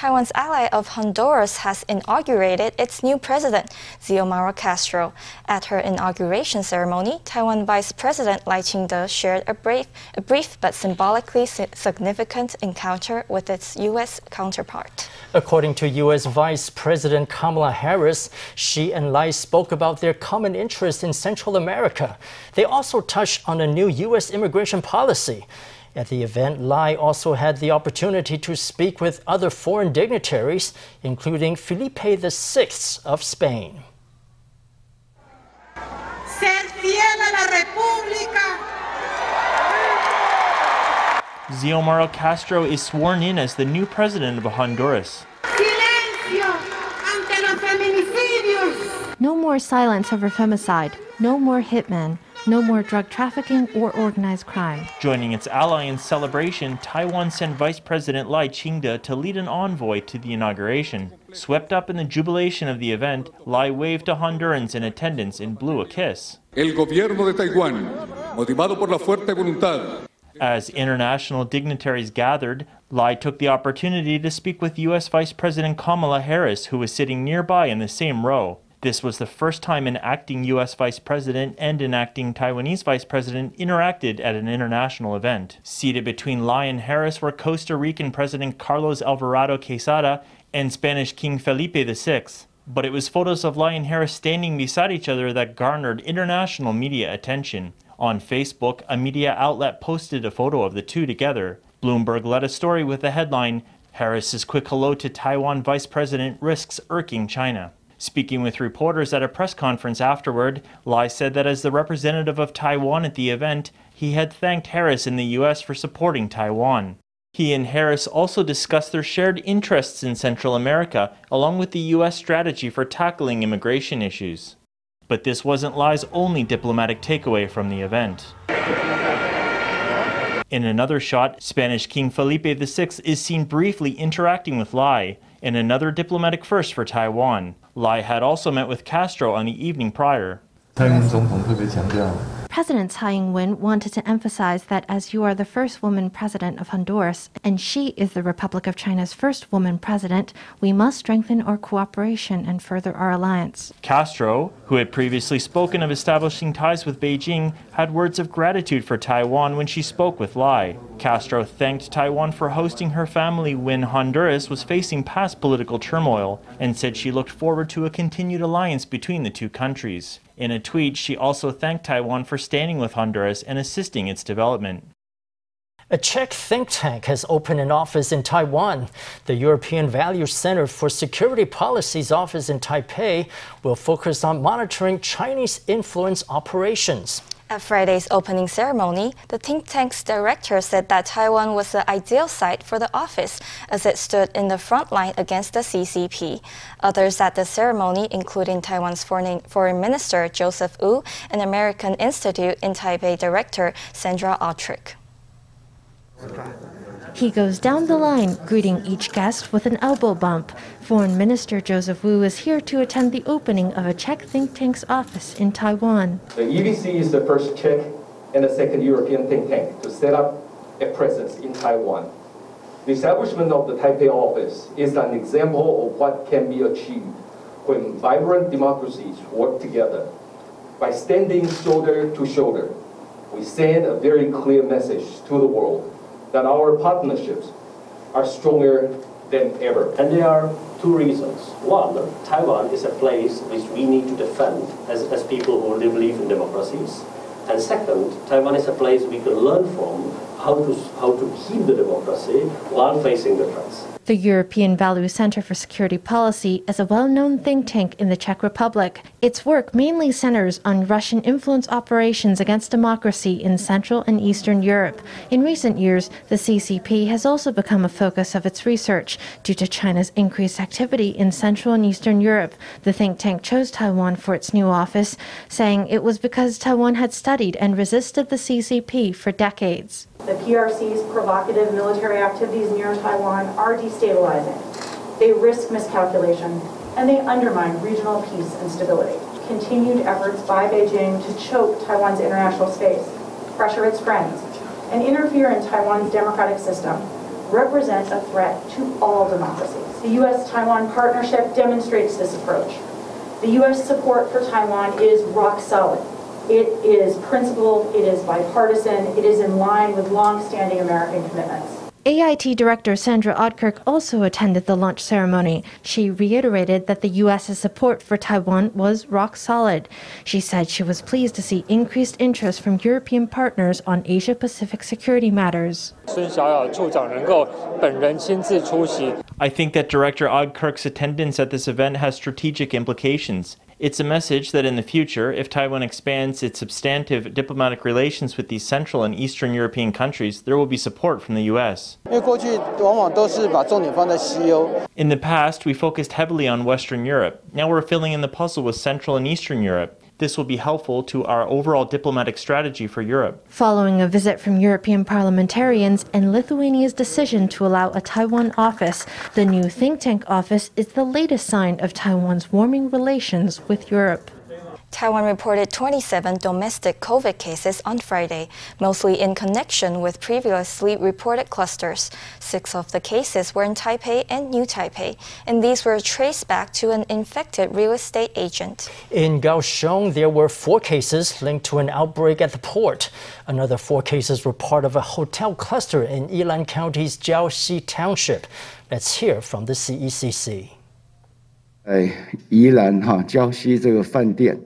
Taiwan's ally of Honduras has inaugurated its new president, Xiomara Castro. At her inauguration ceremony, Taiwan Vice President Lai Ching-te shared a brief, a brief but symbolically significant encounter with its U.S. counterpart. According to U.S. Vice President Kamala Harris, she and Lai spoke about their common interest in Central America. They also touched on a new U.S. immigration policy. At the event, Lai also had the opportunity to speak with other foreign dignitaries, including Felipe VI of Spain. Ser fiel a la República. Xiomara Castro is sworn in as the new president of Honduras. No more silence over femicide. No more hitmen. No more drug trafficking or organized crime. Joining its ally in celebration, Taiwan sent Vice President Lai Ching-te to lead an envoy to the inauguration. Swept up in the jubilation of the event, Lai waved to Hondurans in attendance and blew a kiss. El gobierno de Taiwán, motivado por la fuerte voluntad as international dignitaries gathered, Lai took the opportunity to speak with U.S. Vice President Kamala Harris, who was sitting nearby in the same row. This was the first time an acting U.S. Vice President and an acting Taiwanese Vice President interacted at an international event. Seated between and Harris were Costa Rican President Carlos Alvarado Quesada and Spanish King Felipe VI. But it was photos of and Harris standing beside each other that garnered international media attention. On Facebook, a media outlet posted a photo of the two together. Bloomberg led a story with the headline Harris's quick hello to Taiwan Vice President risks irking China. Speaking with reporters at a press conference afterward, Lai said that as the representative of Taiwan at the event, he had thanked Harris in the U.S. for supporting Taiwan. He and Harris also discussed their shared interests in Central America, along with the U.S. strategy for tackling immigration issues. But this wasn't Lai's only diplomatic takeaway from the event. In another shot, Spanish King Felipe VI is seen briefly interacting with Lai, in another diplomatic first for Taiwan. Lai had also met with Castro on the evening prior. President Tsai Ing-wen wanted to emphasize that as you are the first woman president of Honduras and she is the Republic of China's first woman president, we must strengthen our cooperation and further our alliance. Castro, who had previously spoken of establishing ties with Beijing, had words of gratitude for Taiwan when she spoke with Lai. Castro thanked Taiwan for hosting her family when Honduras was facing past political turmoil and said she looked forward to a continued alliance between the two countries. In a tweet, she also thanked Taiwan for standing with Honduras and assisting its development. A Czech think tank has opened an office in Taiwan. The European Value Center for Security Policy's office in Taipei will focus on monitoring Chinese influence operations. At Friday's opening ceremony, the think tank's director said that Taiwan was the ideal site for the office as it stood in the front line against the CCP. Others at the ceremony, including Taiwan's foreign, foreign minister Joseph Wu and American Institute in Taipei director Sandra Oudkirk. He goes down the line, greeting each guest with an elbow bump. Foreign Minister Joseph Wu is here to attend the opening of a Czech think tank's office in Taiwan. The EVC is the first Czech and the second European think tank to set up a presence in Taiwan. The establishment of the Taipei office is an example of what can be achieved when vibrant democracies work together. By standing shoulder to shoulder, we send a very clear message to the world that our partnerships are stronger than ever. And there are two reasons. One, Taiwan is a place which we need to defend as, as people who believe in democracies. And second, Taiwan is a place we can learn from how to, how to keep the democracy while facing the threats. The European Value Center for Security Policy is a well known think tank in the Czech Republic. Its work mainly centers on Russian influence operations against democracy in Central and Eastern Europe. In recent years, the CCP has also become a focus of its research due to China's increased activity in Central and Eastern Europe. The think tank chose Taiwan for its new office, saying it was because Taiwan had studied and resisted the CCP for decades. The PRC's provocative military activities near Taiwan are destabilizing. They risk miscalculation, and they undermine regional peace and stability. Continued efforts by Beijing to choke Taiwan's international space, pressure its friends, and interfere in Taiwan's democratic system represent a threat to all democracies. The U.S. Taiwan partnership demonstrates this approach. The U.S. support for Taiwan is rock solid. It is principled, it is bipartisan, it is in line with long standing American commitments. AIT Director Sandra Oudkirk also attended the launch ceremony. She reiterated that the U.S.'s support for Taiwan was rock solid. She said she was pleased to see increased interest from European partners on Asia Pacific security matters. I think that Director Oudkirk's attendance at this event has strategic implications. It's a message that in the future, if Taiwan expands its substantive diplomatic relations with these Central and Eastern European countries, there will be support from the U.S. In the past, we focused heavily on Western Europe. Now we're filling in the puzzle with Central and Eastern Europe. This will be helpful to our overall diplomatic strategy for Europe. Following a visit from European parliamentarians and Lithuania's decision to allow a Taiwan office, the new think tank office is the latest sign of Taiwan's warming relations with Europe. Taiwan reported 27 domestic COVID cases on Friday, mostly in connection with previously reported clusters. Six of the cases were in Taipei and New Taipei, and these were traced back to an infected real estate agent. In Kaohsiung, there were four cases linked to an outbreak at the port. Another four cases were part of a hotel cluster in Yilan County's Jiaoxi Township. Let's hear from the CECC. 哎，宜兰哈礁溪这个饭店。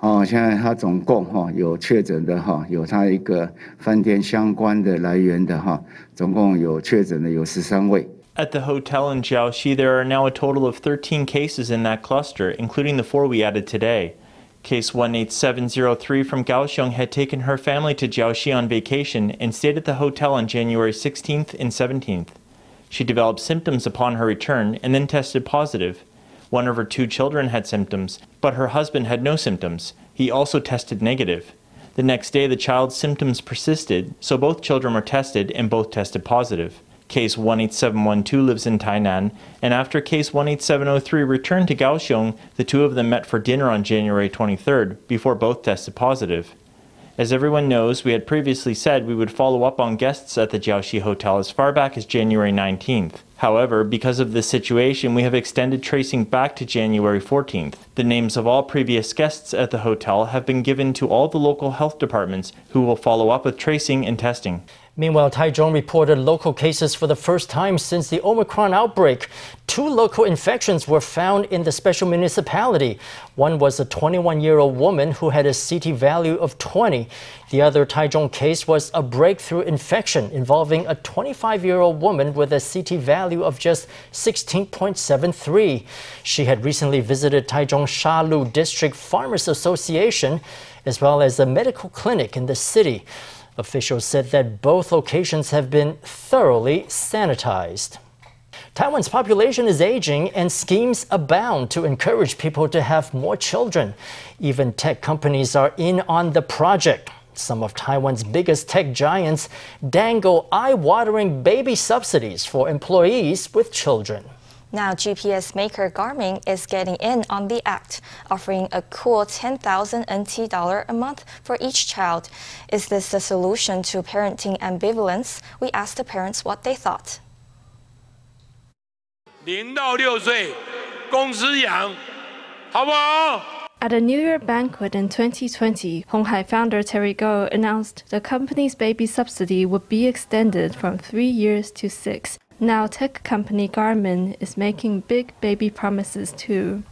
哦，现在他总共哈有确诊的哈，有他一个饭店相关的来源的哈，总共有确诊的有十三位。At the hotel in Jiaoxi, there are now a total of 13 cases in that cluster, including the four we added today. Case 18703 from Kaohsiung had taken her family to Jiaoxi on vacation and stayed at the hotel on January 16th and 17th. She developed symptoms upon her return and then tested positive. One of her two children had symptoms, but her husband had no symptoms. He also tested negative. The next day, the child's symptoms persisted, so both children were tested and both tested positive. Case 18712 lives in Tainan, and after case 18703 returned to Kaohsiung, the two of them met for dinner on January 23rd before both tested positive. As everyone knows, we had previously said we would follow up on guests at the Jiaoxi Hotel as far back as January 19th. However, because of this situation, we have extended tracing back to January 14th. The names of all previous guests at the hotel have been given to all the local health departments who will follow up with tracing and testing. Meanwhile, Taichung reported local cases for the first time since the Omicron outbreak. Two local infections were found in the special municipality. One was a 21 year old woman who had a CT value of 20. The other Taichung case was a breakthrough infection involving a 25 year old woman with a CT value of just 16.73. She had recently visited Taichung Shalu District Farmers Association as well as a medical clinic in the city. Officials said that both locations have been thoroughly sanitized. Taiwan's population is aging and schemes abound to encourage people to have more children. Even tech companies are in on the project. Some of Taiwan's biggest tech giants dangle eye watering baby subsidies for employees with children. Now, GPS maker Garmin is getting in on the act, offering a cool 10,000 NT dollar a month for each child. Is this the solution to parenting ambivalence? We asked the parents what they thought. At a New Year banquet in 2020, Honghai founder Terry Gou announced the company's baby subsidy would be extended from three years to six. Now, tech company Garmin is making big baby promises too.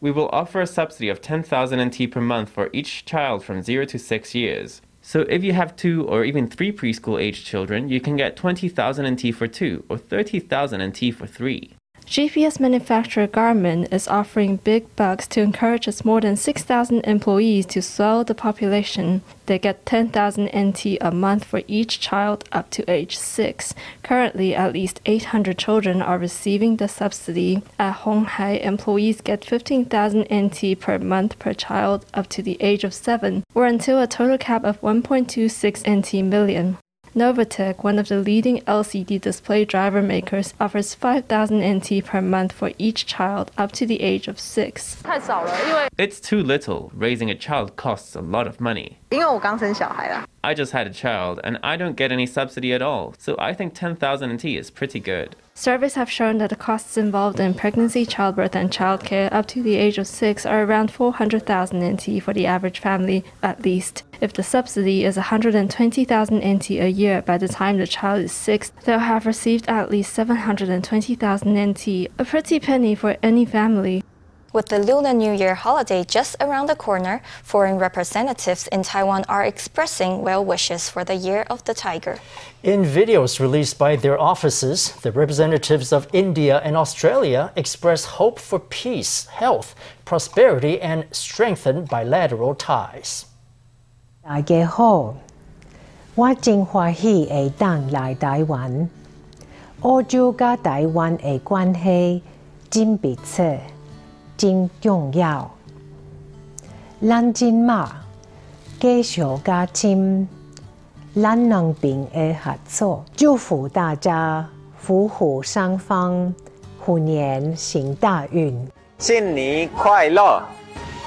We will offer a subsidy of 10,000 NT per month for each child from 0 to 6 years. So if you have two or even three preschool age children, you can get 20,000 NT for two or 30,000 NT for three. GPS manufacturer Garmin is offering big bucks to encourage its more than 6,000 employees to swell the population. They get 10,000 NT a month for each child up to age 6. Currently, at least 800 children are receiving the subsidy. At Honghai, employees get 15,000 NT per month per child up to the age of 7, or until a total cap of 1.26 NT million. Novatek, one of the leading LCD display driver makers, offers 5,000 NT per month for each child up to the age of six. It's too little. Raising a child costs a lot of money. I just had a child and I don't get any subsidy at all, so I think 10,000 NT is pretty good. Surveys have shown that the costs involved in pregnancy, childbirth, and childcare up to the age of six are around 400,000 NT for the average family, at least. If the subsidy is 120,000 NT a year by the time the child is six, they'll have received at least 720,000 NT, a pretty penny for any family. With the Lunar New Year holiday just around the corner, foreign representatives in Taiwan are expressing well wishes for the Year of the Tiger. In videos released by their offices, the representatives of India and Australia express hope for peace, health, prosperity, and strengthened bilateral ties. 大家好，我真欢喜会当来台湾。澳洲甲台湾的关系真密切。真重要。咱今嘛继续加深咱两边的合作，祝福大家福虎双方，虎年行大运。新年快乐，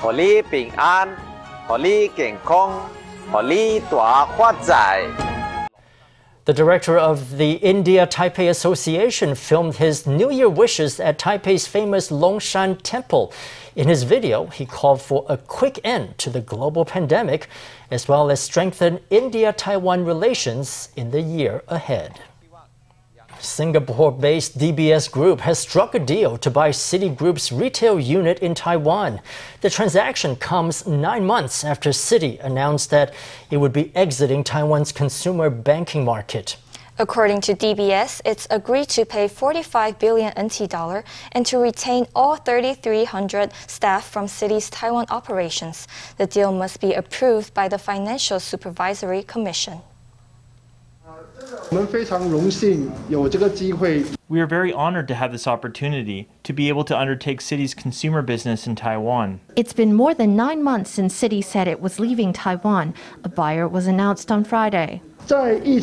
祝你平安，祝你健康，The director of the India Taipei Association filmed his New Year wishes at Taipei's famous Longshan Temple. In his video, he called for a quick end to the global pandemic, as well as strengthen India Taiwan relations in the year ahead. Singapore based DBS Group has struck a deal to buy Citigroup's retail unit in Taiwan. The transaction comes nine months after Citi announced that it would be exiting Taiwan's consumer banking market. According to DBS, it's agreed to pay 45 billion NT dollar and to retain all 3,300 staff from Citi's Taiwan operations. The deal must be approved by the Financial Supervisory Commission. We are very honored to have this opportunity to be able to undertake Citi's consumer business in Taiwan. It's been more than nine months since Citi said it was leaving Taiwan. A buyer was announced on Friday. In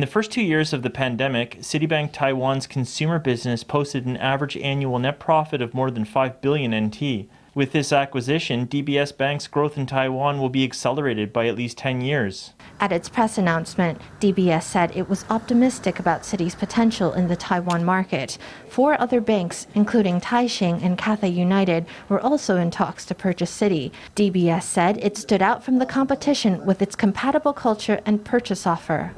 the first two years of the pandemic, Citibank Taiwan's consumer business posted an average annual net profit of more than 5 billion NT. With this acquisition, DBS Bank's growth in Taiwan will be accelerated by at least 10 years. At its press announcement, DBS said it was optimistic about Citi's potential in the Taiwan market. Four other banks, including Taishin and Cathay United, were also in talks to purchase Citi. DBS said it stood out from the competition with its compatible culture and purchase offer.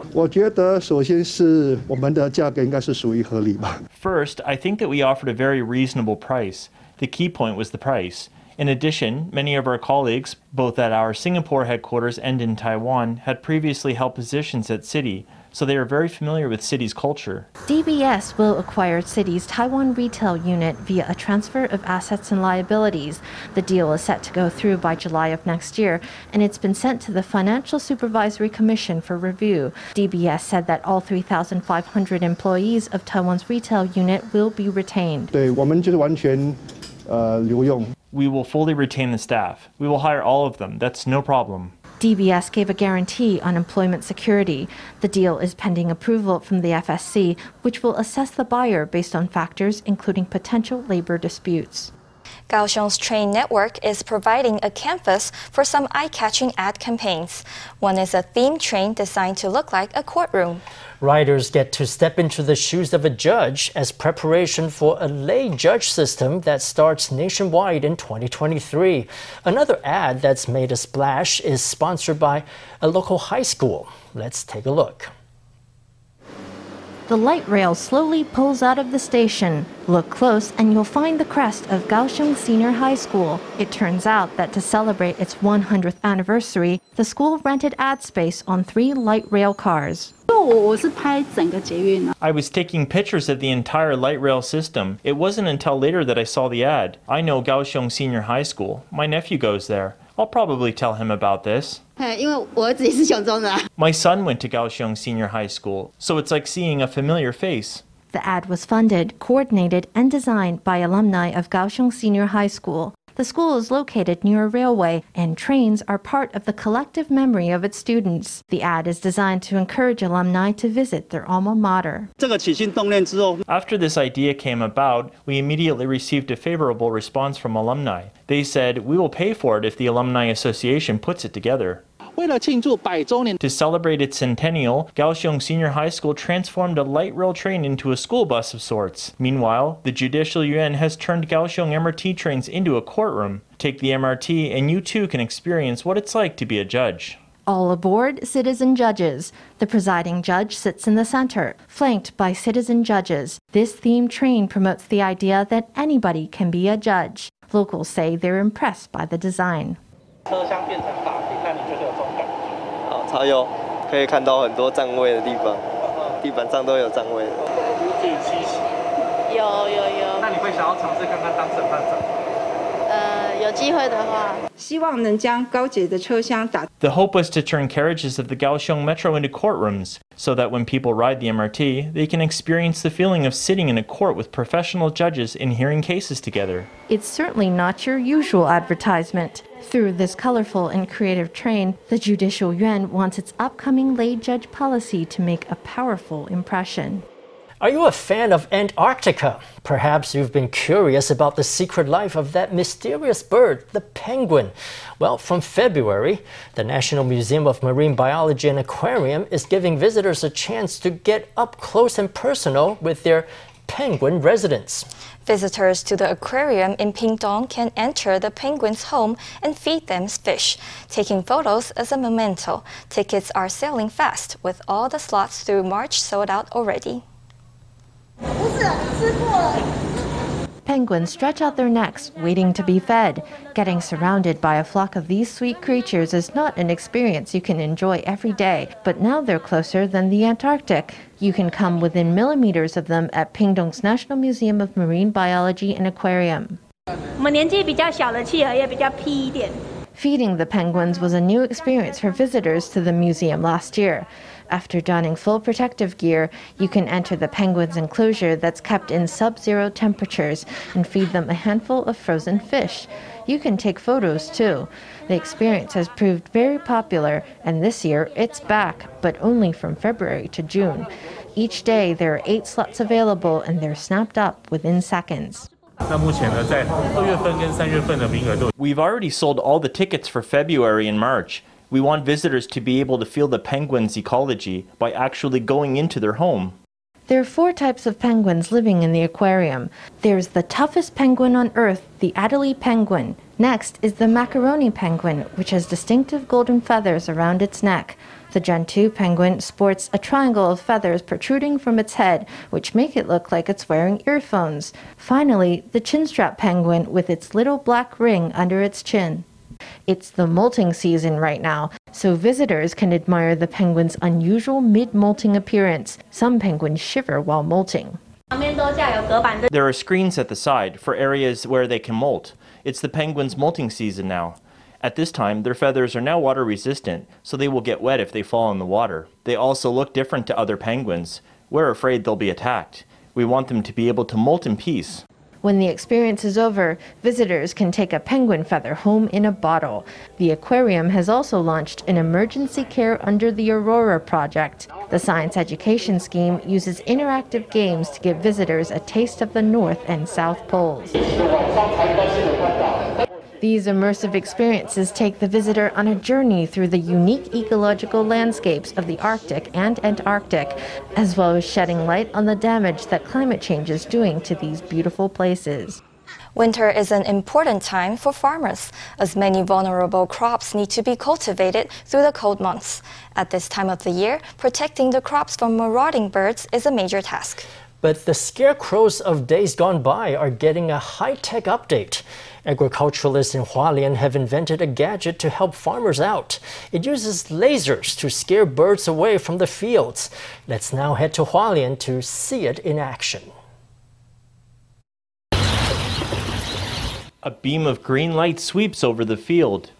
First, I think that we offered a very reasonable price. The key point was the price. In addition, many of our colleagues, both at our Singapore headquarters and in Taiwan, had previously held positions at Citi, so they are very familiar with Citi's culture. DBS will acquire Citi's Taiwan retail unit via a transfer of assets and liabilities. The deal is set to go through by July of next year, and it's been sent to the Financial Supervisory Commission for review. DBS said that all 3,500 employees of Taiwan's retail unit will be retained. 对，我们就是完全 uh, Liu Yong. We will fully retain the staff. We will hire all of them. That's no problem. DBS gave a guarantee on employment security. The deal is pending approval from the FSC, which will assess the buyer based on factors including potential labor disputes. Kaohsiung's train network is providing a canvas for some eye-catching ad campaigns. One is a themed train designed to look like a courtroom. Riders get to step into the shoes of a judge as preparation for a lay judge system that starts nationwide in 2023. Another ad that's made a splash is sponsored by a local high school. Let's take a look. The light rail slowly pulls out of the station. Look close and you'll find the crest of Kaohsiung Senior High School. It turns out that to celebrate its 100th anniversary, the school rented ad space on three light rail cars. I was taking pictures of the entire light rail system. It wasn't until later that I saw the ad. I know Kaohsiung Senior High School. My nephew goes there. I'll probably tell him about this. My son went to Kaohsiung Senior High School, so it's like seeing a familiar face. The ad was funded, coordinated, and designed by alumni of Kaohsiung Senior High School. The school is located near a railway, and trains are part of the collective memory of its students. The ad is designed to encourage alumni to visit their alma mater. After this idea came about, we immediately received a favorable response from alumni. They said, We will pay for it if the Alumni Association puts it together. To celebrate its centennial, Kaohsiung Senior High School transformed a light rail train into a school bus of sorts. Meanwhile, the Judicial Yuan has turned Kaohsiung MRT trains into a courtroom. Take the MRT and you too can experience what it's like to be a judge. All aboard citizen judges. The presiding judge sits in the center, flanked by citizen judges. This themed train promotes the idea that anybody can be a judge. Locals say they're impressed by the design. 好，超有，可以看到很多站位的地方，地板上都有站位。有有有。那你会想要尝试看看当审判长？呃，有机会的话，希望能将高捷的车厢打。 The hope was to turn carriages of the Kaohsiung Metro into courtrooms, so that when people ride the MRT, they can experience the feeling of sitting in a court with professional judges and hearing cases together. It's certainly not your usual advertisement. Through this colorful and creative train, the Judicial Yuan wants its upcoming lay judge policy to make a powerful impression. Are you a fan of Antarctica? Perhaps you've been curious about the secret life of that mysterious bird, the penguin. Well, from February, the National Museum of Marine Biology and Aquarium is giving visitors a chance to get up close and personal with their penguin residents. Visitors to the aquarium in Pingdong can enter the penguins' home and feed them fish, taking photos as a memento. Tickets are selling fast, with all the slots through March sold out already. Penguins stretch out their necks, waiting to be fed. Getting surrounded by a flock of these sweet creatures is not an experience you can enjoy every day, but now they're closer than the Antarctic. You can come within millimeters of them at Pingdong's National Museum of Marine Biology and Aquarium. Feeding the penguins was a new experience for visitors to the museum last year. After donning full protective gear, you can enter the penguin's enclosure that's kept in sub zero temperatures and feed them a handful of frozen fish. You can take photos too. The experience has proved very popular, and this year it's back, but only from February to June. Each day, there are eight slots available, and they're snapped up within seconds. We've already sold all the tickets for February and March. We want visitors to be able to feel the penguins' ecology by actually going into their home. There are four types of penguins living in the aquarium. There's the toughest penguin on Earth, the Adelie penguin. Next is the macaroni penguin, which has distinctive golden feathers around its neck. The Gentoo penguin sports a triangle of feathers protruding from its head, which make it look like it's wearing earphones. Finally, the chinstrap penguin with its little black ring under its chin. It's the molting season right now, so visitors can admire the penguin's unusual mid molting appearance. Some penguins shiver while molting. There are screens at the side for areas where they can molt. It's the penguin's molting season now. At this time, their feathers are now water resistant, so they will get wet if they fall in the water. They also look different to other penguins. We're afraid they'll be attacked. We want them to be able to molt in peace. When the experience is over, visitors can take a penguin feather home in a bottle. The aquarium has also launched an emergency care under the Aurora project. The science education scheme uses interactive games to give visitors a taste of the North and South Poles. These immersive experiences take the visitor on a journey through the unique ecological landscapes of the Arctic and Antarctic, as well as shedding light on the damage that climate change is doing to these beautiful places. Winter is an important time for farmers, as many vulnerable crops need to be cultivated through the cold months. At this time of the year, protecting the crops from marauding birds is a major task. But the scarecrows of days gone by are getting a high tech update. Agriculturalists in Hualien have invented a gadget to help farmers out. It uses lasers to scare birds away from the fields. Let's now head to Hualien to see it in action. A beam of green light sweeps over the field.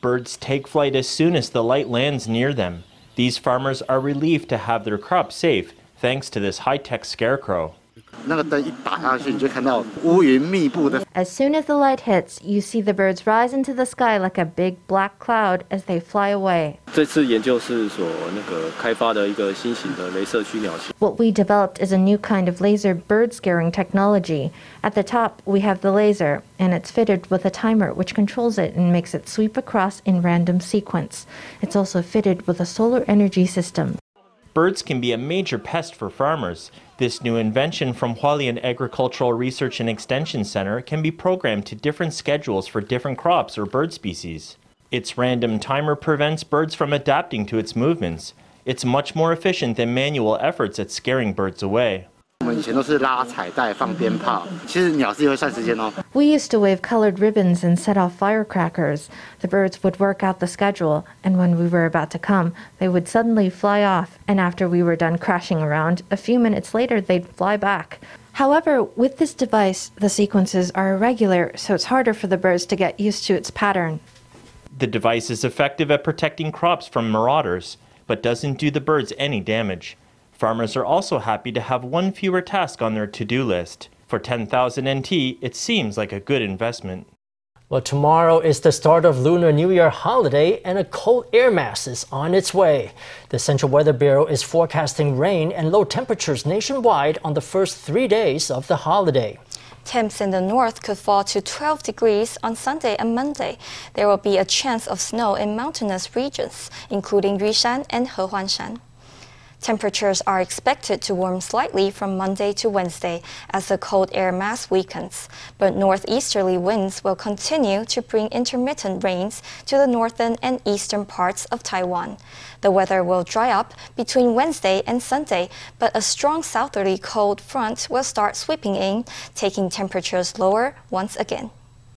Birds take flight as soon as the light lands near them. These farmers are relieved to have their crops safe thanks to this high tech scarecrow. As soon as the light hits, you see the birds rise into the sky like a big black cloud as they fly away. What we developed is a new kind of laser bird scaring technology. At the top, we have the laser, and it's fitted with a timer which controls it and makes it sweep across in random sequence. It's also fitted with a solar energy system. Birds can be a major pest for farmers. This new invention from Hualien Agricultural Research and Extension Center can be programmed to different schedules for different crops or bird species. Its random timer prevents birds from adapting to its movements. It's much more efficient than manual efforts at scaring birds away. We used to wave colored ribbons and set off firecrackers. The birds would work out the schedule, and when we were about to come, they would suddenly fly off, and after we were done crashing around, a few minutes later they'd fly back. However, with this device, the sequences are irregular, so it's harder for the birds to get used to its pattern. The device is effective at protecting crops from marauders, but doesn't do the birds any damage. Farmers are also happy to have one fewer task on their to do list. For 10,000 NT, it seems like a good investment. Well, tomorrow is the start of Lunar New Year holiday, and a cold air mass is on its way. The Central Weather Bureau is forecasting rain and low temperatures nationwide on the first three days of the holiday. Temps in the north could fall to 12 degrees on Sunday and Monday. There will be a chance of snow in mountainous regions, including Yushan and Hehuanshan. Temperatures are expected to warm slightly from Monday to Wednesday as the cold air mass weakens, but northeasterly winds will continue to bring intermittent rains to the northern and eastern parts of Taiwan. The weather will dry up between Wednesday and Sunday, but a strong southerly cold front will start sweeping in, taking temperatures lower once again.